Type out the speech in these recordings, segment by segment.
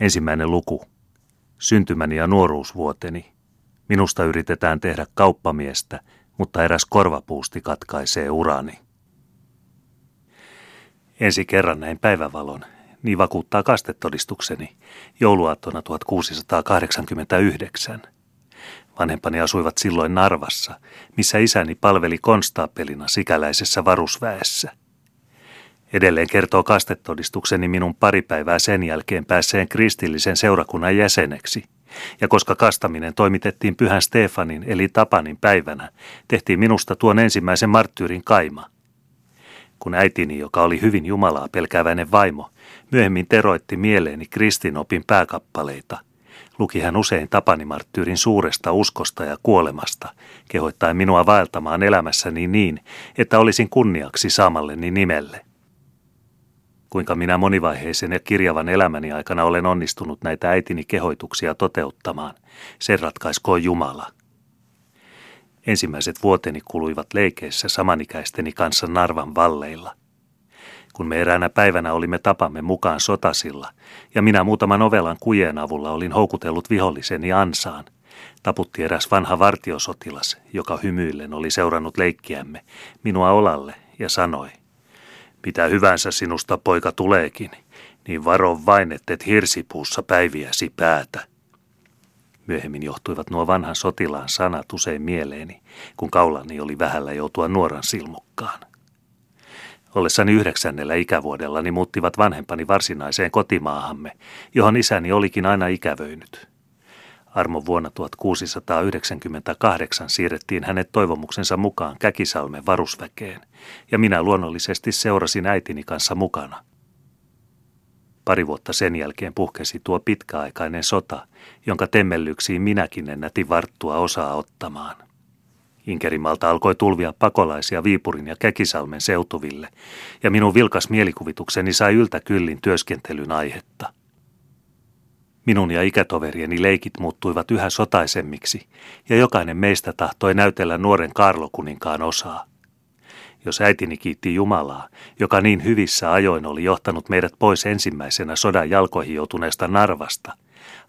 Ensimmäinen luku. Syntymäni ja nuoruusvuoteni. Minusta yritetään tehdä kauppamiestä, mutta eräs korvapuusti katkaisee urani. Ensi kerran näin päivävalon, niin vakuuttaa kastetodistukseni, jouluaattona 1689. Vanhempani asuivat silloin Narvassa, missä isäni palveli konstaapelina sikäläisessä varusväessä. Edelleen kertoo kastetodistukseni minun pari päivää sen jälkeen päässeen kristillisen seurakunnan jäseneksi. Ja koska kastaminen toimitettiin pyhän Stefanin eli Tapanin päivänä, tehtiin minusta tuon ensimmäisen marttyyrin kaima. Kun äitini, joka oli hyvin Jumalaa pelkääväinen vaimo, myöhemmin teroitti mieleeni kristinopin pääkappaleita, luki hän usein Tapanimarttyyrin suuresta uskosta ja kuolemasta, kehoittaen minua vaeltamaan elämässäni niin, että olisin kunniaksi saamalleni nimelle. Kuinka minä monivaiheisen ja kirjavan elämäni aikana olen onnistunut näitä äitini kehoituksia toteuttamaan, sen ratkaiskoon Jumala. Ensimmäiset vuoteni kuluivat leikeissä samanikäisteni kanssa Narvan valleilla. Kun me eräänä päivänä olimme tapamme mukaan sotasilla, ja minä muutaman ovelan kujen avulla olin houkutellut viholliseni ansaan, taputti eräs vanha vartiosotilas, joka hymyillen oli seurannut leikkiämme, minua olalle ja sanoi – mitä hyvänsä sinusta poika tuleekin, niin varo vain, et hirsipuussa päiviäsi päätä. Myöhemmin johtuivat nuo vanhan sotilaan sanat usein mieleeni, kun kaulani oli vähällä joutua nuoran silmukkaan. Ollessani yhdeksännellä ikävuodellani muuttivat vanhempani varsinaiseen kotimaahamme, johon isäni olikin aina ikävöinyt. Armo vuonna 1698 siirrettiin hänet toivomuksensa mukaan Käkisalmen varusväkeen, ja minä luonnollisesti seurasin äitini kanssa mukana. Pari vuotta sen jälkeen puhkesi tuo pitkäaikainen sota, jonka temmellyksiin minäkin ennätin varttua osaa ottamaan. Inkerimalta alkoi tulvia pakolaisia Viipurin ja Käkisalmen seutuville, ja minun vilkas mielikuvitukseni sai yltäkyllin työskentelyn aihetta – Minun ja ikätoverieni leikit muuttuivat yhä sotaisemmiksi, ja jokainen meistä tahtoi näytellä nuoren Karlokuninkaan osaa. Jos äitini kiitti Jumalaa, joka niin hyvissä ajoin oli johtanut meidät pois ensimmäisenä sodan jalkoihin joutuneesta Narvasta,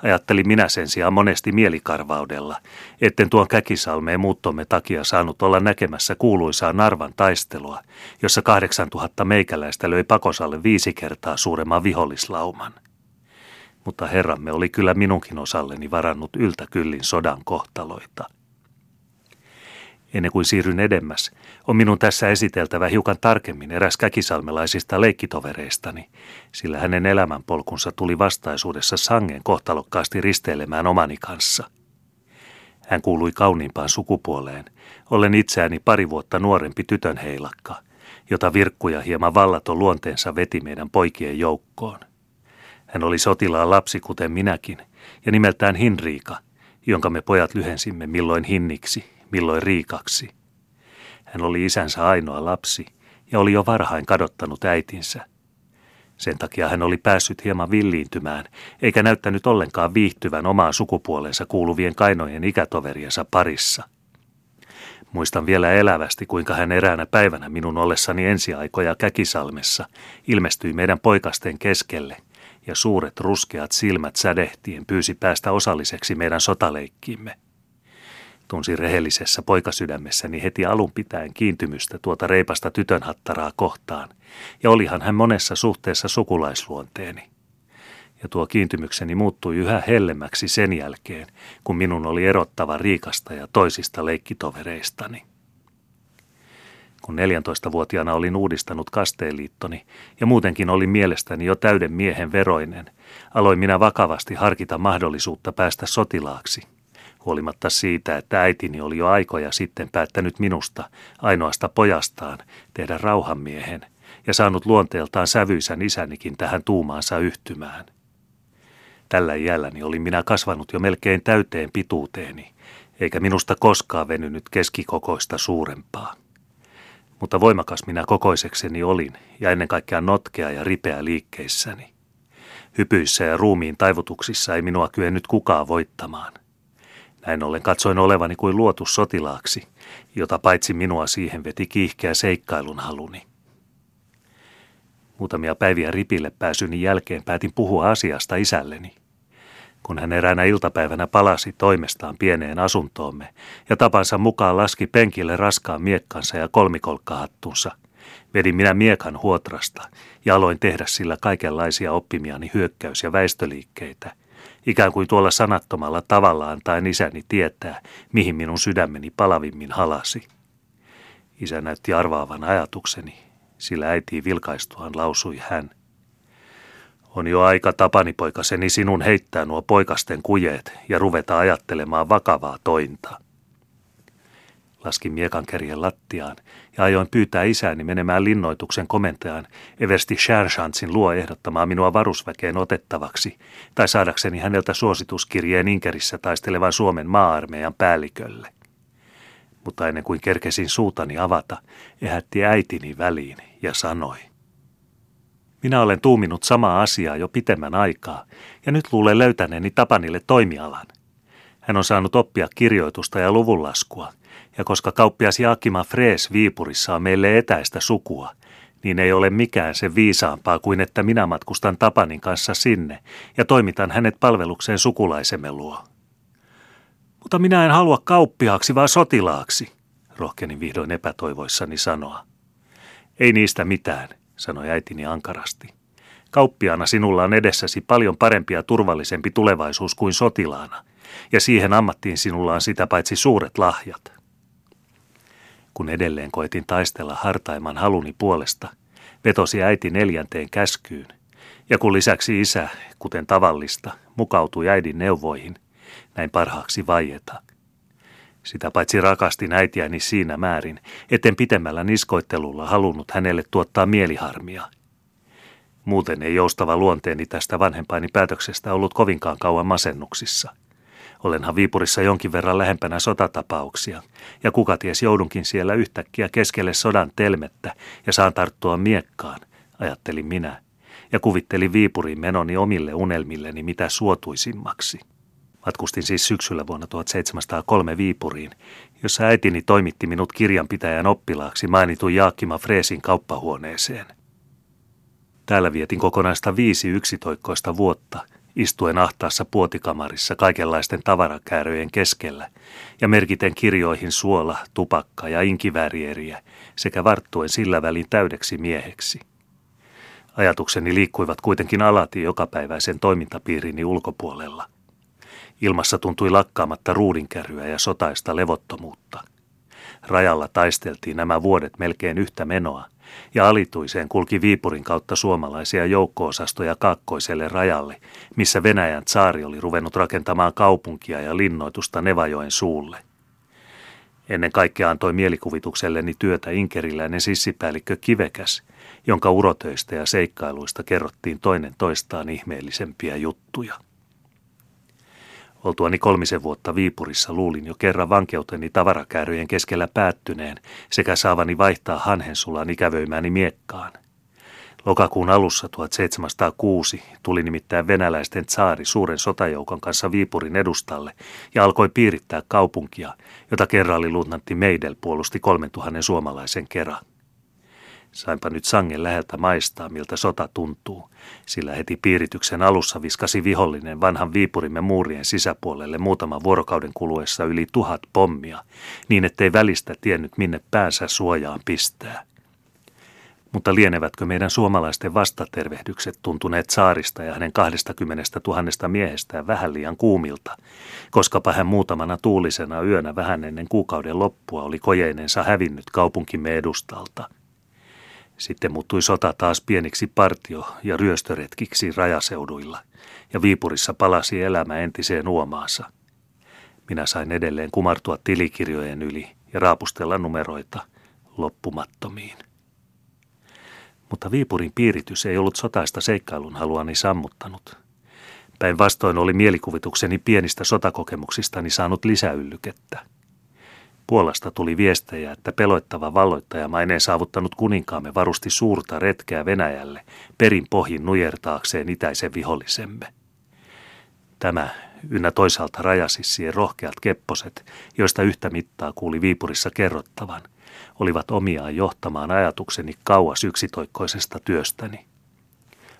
ajattelin minä sen sijaan monesti mielikarvaudella, etten tuon käkisalmeen muuttomme takia saanut olla näkemässä kuuluisaa Narvan taistelua, jossa 8000 meikäläistä löi pakosalle viisi kertaa suuremman vihollislauman – mutta Herramme oli kyllä minunkin osalleni varannut yltäkyllin sodan kohtaloita. Ennen kuin siirryn edemmäs, on minun tässä esiteltävä hiukan tarkemmin eräs käkisalmelaisista leikkitovereistani, sillä hänen elämänpolkunsa tuli vastaisuudessa sangen kohtalokkaasti risteilemään omani kanssa. Hän kuului kauniimpaan sukupuoleen, ollen itseäni pari vuotta nuorempi tytön heilakka, jota virkkuja hieman vallaton luonteensa veti meidän poikien joukkoon. Hän oli sotilaan lapsi, kuten minäkin, ja nimeltään Hinriika, jonka me pojat lyhensimme milloin Hinniksi, milloin Riikaksi. Hän oli isänsä ainoa lapsi ja oli jo varhain kadottanut äitinsä. Sen takia hän oli päässyt hieman villiintymään, eikä näyttänyt ollenkaan viihtyvän omaan sukupuolensa kuuluvien kainojen ikätoveriensa parissa. Muistan vielä elävästi, kuinka hän eräänä päivänä minun ollessani ensiaikoja Käkisalmessa ilmestyi meidän poikasten keskelle – ja suuret ruskeat silmät sädehtien pyysi päästä osalliseksi meidän sotaleikkiimme. Tunsin rehellisessä poikasydämessäni heti alun pitäen kiintymystä tuota reipasta tytönhattaraa kohtaan, ja olihan hän monessa suhteessa sukulaisluonteeni. Ja tuo kiintymykseni muuttui yhä hellemmäksi sen jälkeen, kun minun oli erottava Riikasta ja toisista leikkitovereistani. Kun 14-vuotiaana olin uudistanut kasteeliittoni ja muutenkin olin mielestäni jo täyden miehen veroinen, aloin minä vakavasti harkita mahdollisuutta päästä sotilaaksi. Huolimatta siitä, että äitini oli jo aikoja sitten päättänyt minusta, ainoasta pojastaan, tehdä rauhanmiehen ja saanut luonteeltaan sävyisän isänikin tähän tuumaansa yhtymään. Tällä iälläni olin minä kasvanut jo melkein täyteen pituuteeni, eikä minusta koskaan venynyt keskikokoista suurempaa mutta voimakas minä kokoisekseni olin ja ennen kaikkea notkea ja ripeä liikkeissäni. Hypyissä ja ruumiin taivutuksissa ei minua kyennyt kukaan voittamaan. Näin ollen katsoin olevani kuin luotu sotilaaksi, jota paitsi minua siihen veti kiihkeä seikkailun haluni. Muutamia päiviä ripille pääsyni jälkeen päätin puhua asiasta isälleni. Kun hän eräänä iltapäivänä palasi toimestaan pieneen asuntoomme ja tapansa mukaan laski penkille raskaan miekkansa ja kolmikolkkahattunsa, vedin minä miekan huotrasta ja aloin tehdä sillä kaikenlaisia oppimiani hyökkäys- ja väistöliikkeitä, ikään kuin tuolla sanattomalla tavalla antaen isäni tietää, mihin minun sydämeni palavimmin halasi. Isä näytti arvaavan ajatukseni, sillä äiti vilkaistuaan lausui hän. On jo aika tapanipoikaseni sinun heittää nuo poikasten kujeet ja ruveta ajattelemaan vakavaa tointa. Laskin miekan kerjen lattiaan ja ajoin pyytää isääni menemään linnoituksen komentajan Eversti Shershantsin luo ehdottamaan minua varusväkeen otettavaksi tai saadakseni häneltä suosituskirjeen Inkerissä taistelevan Suomen maa-armeijan päällikölle. Mutta ennen kuin kerkesin suutani avata, ehätti äitini väliin ja sanoi. Minä olen tuuminut samaa asiaa jo pitemmän aikaa, ja nyt luulen löytäneeni Tapanille toimialan. Hän on saanut oppia kirjoitusta ja luvunlaskua, ja koska kauppias Jaakima Frees Viipurissa on meille etäistä sukua, niin ei ole mikään se viisaampaa kuin että minä matkustan Tapanin kanssa sinne ja toimitan hänet palvelukseen sukulaisemme luo. Mutta minä en halua kauppiaaksi, vaan sotilaaksi, rohkenin vihdoin epätoivoissani sanoa. Ei niistä mitään, sanoi äitini ankarasti. Kauppiaana sinulla on edessäsi paljon parempi ja turvallisempi tulevaisuus kuin sotilaana, ja siihen ammattiin sinulla on sitä paitsi suuret lahjat. Kun edelleen koitin taistella hartaimman haluni puolesta, vetosi äiti neljänteen käskyyn, ja kun lisäksi isä, kuten tavallista, mukautui äidin neuvoihin, näin parhaaksi vaieta – sitä paitsi rakastin äitiäni siinä määrin, etten pitemmällä niskoittelulla halunnut hänelle tuottaa mieliharmia. Muuten ei joustava luonteeni tästä vanhempaini päätöksestä ollut kovinkaan kauan masennuksissa. Olenhan Viipurissa jonkin verran lähempänä sotatapauksia, ja kuka ties joudunkin siellä yhtäkkiä keskelle sodan telmettä ja saan tarttua miekkaan, ajattelin minä, ja kuvittelin Viipuriin menoni omille unelmilleni mitä suotuisimmaksi. Matkustin siis syksyllä vuonna 1703 Viipuriin, jossa äitini toimitti minut kirjanpitäjän oppilaaksi mainitun Jaakkima Freesin kauppahuoneeseen. Täällä vietin kokonaista viisi yksitoikkoista vuotta, istuen ahtaassa puotikamarissa kaikenlaisten tavarakääröjen keskellä ja merkiten kirjoihin suola, tupakka ja inkiväärieriä sekä varttuen sillä välin täydeksi mieheksi. Ajatukseni liikkuivat kuitenkin alati jokapäiväisen toimintapiirini ulkopuolella – Ilmassa tuntui lakkaamatta ruudinkäryä ja sotaista levottomuutta. Rajalla taisteltiin nämä vuodet melkein yhtä menoa, ja alituiseen kulki Viipurin kautta suomalaisia joukkoosastoja kaakkoiselle rajalle, missä Venäjän saari oli ruvennut rakentamaan kaupunkia ja linnoitusta Nevajoen suulle. Ennen kaikkea antoi mielikuvitukselleni työtä inkeriläinen sissipäällikkö Kivekäs, jonka urotöistä ja seikkailuista kerrottiin toinen toistaan ihmeellisempiä juttuja. Oltuani kolmisen vuotta Viipurissa luulin jo kerran vankeuteni tavarakääröjen keskellä päättyneen sekä saavani vaihtaa hanhensulan ikävöimääni miekkaan. Lokakuun alussa 1706 tuli nimittäin venäläisten tsaari suuren sotajoukon kanssa Viipurin edustalle ja alkoi piirittää kaupunkia, jota kerralliluutnantti Meidel puolusti 3000 suomalaisen kerran. Sainpa nyt sangen läheltä maistaa, miltä sota tuntuu, sillä heti piirityksen alussa viskasi vihollinen vanhan viipurimme muurien sisäpuolelle muutaman vuorokauden kuluessa yli tuhat pommia, niin ettei välistä tiennyt minne päänsä suojaan pistää. Mutta lienevätkö meidän suomalaisten vastatervehdykset tuntuneet saarista ja hänen 20 tuhannesta miehestään vähän liian kuumilta, koskapa hän muutamana tuulisena yönä vähän ennen kuukauden loppua oli kojeinensa hävinnyt kaupunkimme edustalta – sitten muuttui sota taas pieniksi partio- ja ryöstöretkiksi rajaseuduilla, ja Viipurissa palasi elämä entiseen uomaansa. Minä sain edelleen kumartua tilikirjojen yli ja raapustella numeroita loppumattomiin. Mutta Viipurin piiritys ei ollut sotaista seikkailun haluani sammuttanut. Päinvastoin oli mielikuvitukseni pienistä sotakokemuksistani saanut lisäyllykettä – Puolasta tuli viestejä, että peloittava valloittajamainen saavuttanut kuninkaamme varusti suurta retkeä Venäjälle perin pohjin nujertaakseen itäisen vihollisemme. Tämä ynnä toisaalta rajasissien rohkeat kepposet, joista yhtä mittaa kuuli Viipurissa kerrottavan, olivat omiaan johtamaan ajatukseni kauas yksitoikkoisesta työstäni –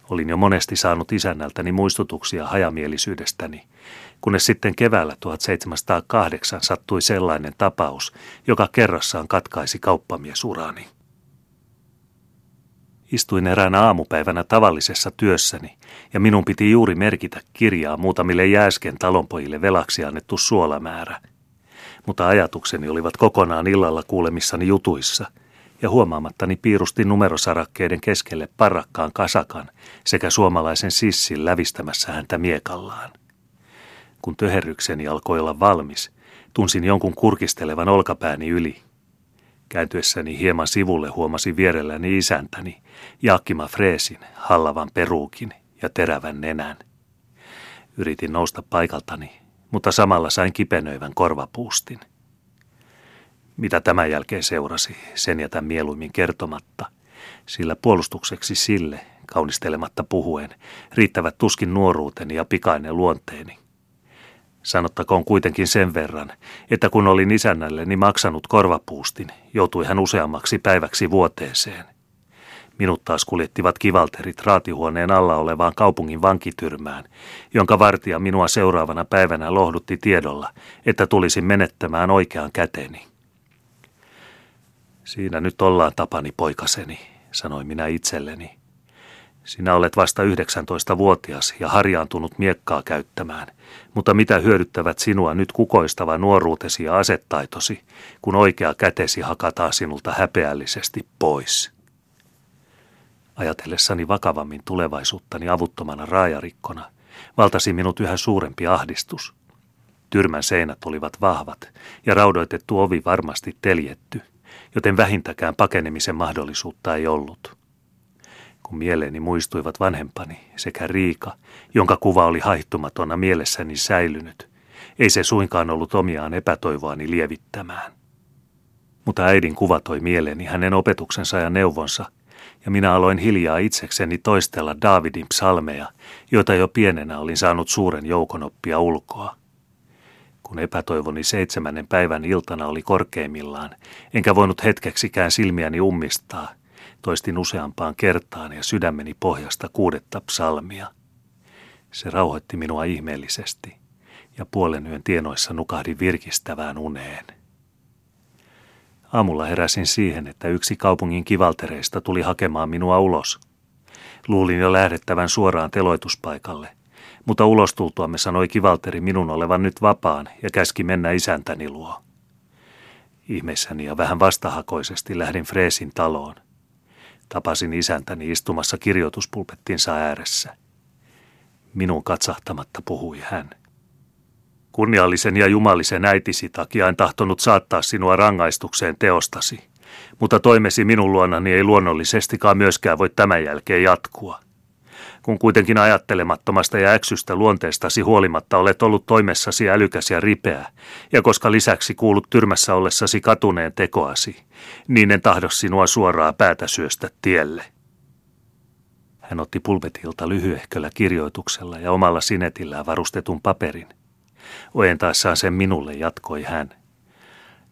Olin jo monesti saanut isännältäni muistutuksia hajamielisyydestäni, kunnes sitten keväällä 1708 sattui sellainen tapaus, joka kerrassaan katkaisi kauppamiesurani. Istuin eräänä aamupäivänä tavallisessa työssäni, ja minun piti juuri merkitä kirjaa muutamille jääsken talonpojille velaksi annettu suolamäärä. Mutta ajatukseni olivat kokonaan illalla kuulemissani jutuissa, ja huomaamattani piirustin numerosarakkeiden keskelle parrakkaan kasakan sekä suomalaisen sissin lävistämässä häntä miekallaan. Kun töherrykseni alkoi olla valmis, tunsin jonkun kurkistelevan olkapääni yli – Kääntyessäni hieman sivulle huomasin vierelläni isäntäni, Jaakkima Freesin, hallavan peruukin ja terävän nenän. Yritin nousta paikaltani, mutta samalla sain kipenöivän korvapuustin. Mitä tämän jälkeen seurasi, sen jätän mieluimmin kertomatta, sillä puolustukseksi sille, kaunistelematta puhuen, riittävät tuskin nuoruuteni ja pikainen luonteeni – Sanottakoon kuitenkin sen verran, että kun olin isännälleni maksanut korvapuustin, joutui hän useammaksi päiväksi vuoteeseen. Minut taas kuljettivat kivalterit raatihuoneen alla olevaan kaupungin vankityrmään, jonka vartija minua seuraavana päivänä lohdutti tiedolla, että tulisin menettämään oikean käteni. Siinä nyt ollaan tapani poikaseni, sanoi minä itselleni. Sinä olet vasta 19-vuotias ja harjaantunut miekkaa käyttämään, mutta mitä hyödyttävät sinua nyt kukoistava nuoruutesi ja asettaitosi, kun oikea kätesi hakataan sinulta häpeällisesti pois? Ajatellessani vakavammin tulevaisuuttani avuttomana raajarikkona, valtasi minut yhä suurempi ahdistus. Tyrmän seinät olivat vahvat ja raudoitettu ovi varmasti teljetty, joten vähintäkään pakenemisen mahdollisuutta ei ollut kun mieleeni muistuivat vanhempani sekä Riika, jonka kuva oli haihtumatona mielessäni säilynyt. Ei se suinkaan ollut omiaan epätoivoani lievittämään. Mutta äidin kuva toi mieleeni hänen opetuksensa ja neuvonsa, ja minä aloin hiljaa itsekseni toistella Davidin psalmeja, joita jo pienenä olin saanut suuren joukon oppia ulkoa. Kun epätoivoni seitsemännen päivän iltana oli korkeimmillaan, enkä voinut hetkeksikään silmiäni ummistaa, Toistin useampaan kertaan ja sydämeni pohjasta kuudetta psalmia. Se rauhoitti minua ihmeellisesti ja puolen yön tienoissa nukahdin virkistävään uneen. Aamulla heräsin siihen, että yksi kaupungin kivaltereista tuli hakemaan minua ulos. Luulin jo lähdettävän suoraan teloituspaikalle, mutta ulos tultuamme sanoi kivalteri minun olevan nyt vapaan ja käski mennä isäntäni luo. Ihmeessäni ja vähän vastahakoisesti lähdin Freesin taloon – Tapasin isäntäni istumassa kirjoituspulpettinsa ääressä. Minun katsahtamatta puhui hän. Kunniallisen ja jumalisen äitisi takia en tahtonut saattaa sinua rangaistukseen teostasi, mutta toimesi minun luonani ei luonnollisestikaan myöskään voi tämän jälkeen jatkua – kun kuitenkin ajattelemattomasta ja äksystä luonteestasi huolimatta olet ollut toimessasi älykäs ja ripeä, ja koska lisäksi kuulut tyrmässä ollessasi katuneen tekoasi, niin en tahdo sinua suoraa päätä syöstä tielle. Hän otti pulpetilta lyhyehköllä kirjoituksella ja omalla sinetillään varustetun paperin. Ojentaessaan sen minulle jatkoi hän.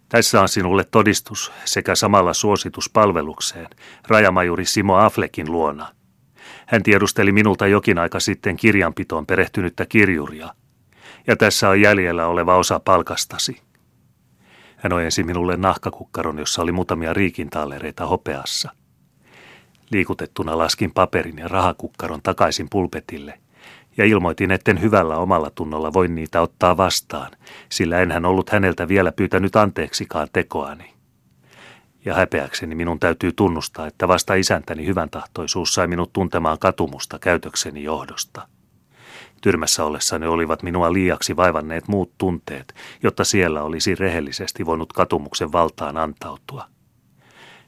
Tässä on sinulle todistus sekä samalla suositus palvelukseen rajamajuri Simo Afflekin luona – hän tiedusteli minulta jokin aika sitten kirjanpitoon perehtynyttä kirjuria. Ja tässä on jäljellä oleva osa palkastasi. Hän ojensi minulle nahkakukkaron, jossa oli muutamia riikintaalereita hopeassa. Liikutettuna laskin paperin ja rahakukkaron takaisin pulpetille ja ilmoitin, etten hyvällä omalla tunnolla voi niitä ottaa vastaan, sillä enhän ollut häneltä vielä pyytänyt anteeksikaan tekoani ja häpeäkseni minun täytyy tunnustaa, että vasta isäntäni hyvän tahtoisuus sai minut tuntemaan katumusta käytökseni johdosta. Tyrmässä ollessani olivat minua liiaksi vaivanneet muut tunteet, jotta siellä olisi rehellisesti voinut katumuksen valtaan antautua.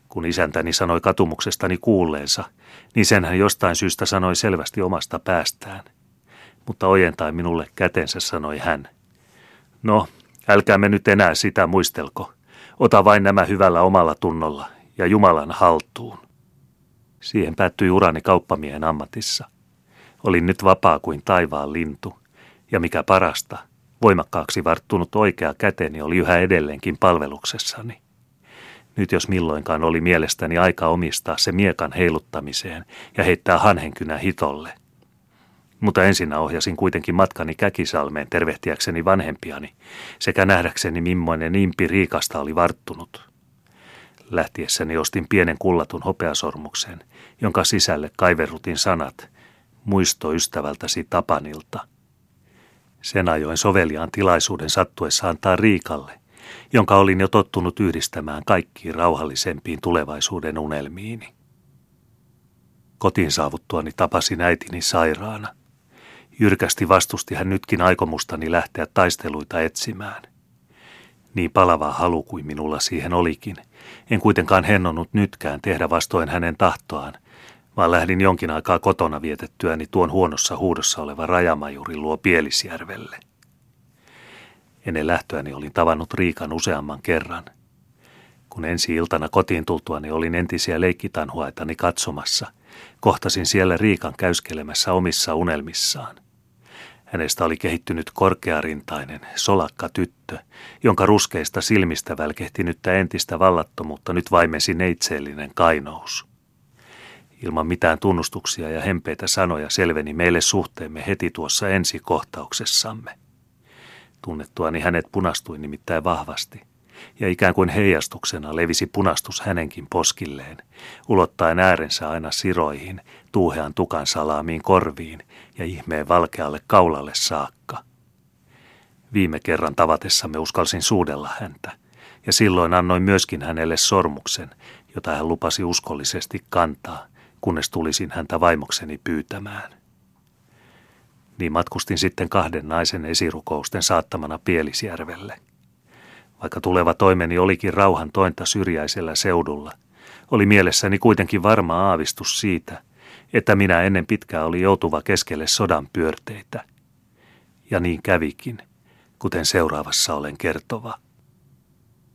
Kun isäntäni sanoi katumuksestani kuulleensa, niin sen hän jostain syystä sanoi selvästi omasta päästään. Mutta ojentai minulle kätensä sanoi hän. No, älkäämme nyt enää sitä muistelko – Ota vain nämä hyvällä omalla tunnolla ja Jumalan haltuun. Siihen päättyi urani kauppamiehen ammatissa. Olin nyt vapaa kuin taivaan lintu, ja mikä parasta, voimakkaaksi varttunut oikea käteni oli yhä edelleenkin palveluksessani. Nyt jos milloinkaan oli mielestäni aika omistaa se miekan heiluttamiseen ja heittää hanhenkynä hitolle. Mutta ensinnä ohjasin kuitenkin matkani Käkisalmeen tervehtiäkseni vanhempiani sekä nähdäkseni mimmoinen impi Riikasta oli varttunut. Lähtiessäni ostin pienen kullatun hopeasormuksen, jonka sisälle kaiverutin sanat, muisto ystävältäsi Tapanilta. Sen ajoin soveliaan tilaisuuden sattuessa antaa Riikalle, jonka olin jo tottunut yhdistämään kaikkiin rauhallisempiin tulevaisuuden unelmiini. Kotiin saavuttuani tapasin äitini sairaana. Jyrkästi vastusti hän nytkin aikomustani lähteä taisteluita etsimään. Niin palava halu kuin minulla siihen olikin, en kuitenkaan hennonnut nytkään tehdä vastoin hänen tahtoaan, vaan lähdin jonkin aikaa kotona vietettyäni tuon huonossa huudossa oleva rajamajuri luo Pielisjärvelle. Ennen lähtöäni olin tavannut Riikan useamman kerran. Kun ensi iltana kotiin tultuani olin entisiä leikkitanhuaitani katsomassa, kohtasin siellä Riikan käyskelemässä omissa unelmissaan – Hänestä oli kehittynyt korkearintainen, solakka tyttö, jonka ruskeista silmistä välkehtinyttä entistä vallattomuutta nyt vaimesi neitseellinen kainous. Ilman mitään tunnustuksia ja hempeitä sanoja selveni meille suhteemme heti tuossa ensikohtauksessamme. Tunnettuani hänet punastui nimittäin vahvasti, ja ikään kuin heijastuksena levisi punastus hänenkin poskilleen, ulottaen äärensä aina siroihin, tuuhean tukan salaamiin korviin ja ihmeen valkealle kaulalle saakka. Viime kerran tavatessamme uskalsin suudella häntä, ja silloin annoin myöskin hänelle sormuksen, jota hän lupasi uskollisesti kantaa, kunnes tulisin häntä vaimokseni pyytämään. Niin matkustin sitten kahden naisen esirukousten saattamana Pielisjärvelle. Vaikka tuleva toimeni olikin rauhan tointa syrjäisellä seudulla, oli mielessäni kuitenkin varma aavistus siitä, että minä ennen pitkää oli joutuva keskelle sodan pyörteitä. Ja niin kävikin, kuten seuraavassa olen kertova.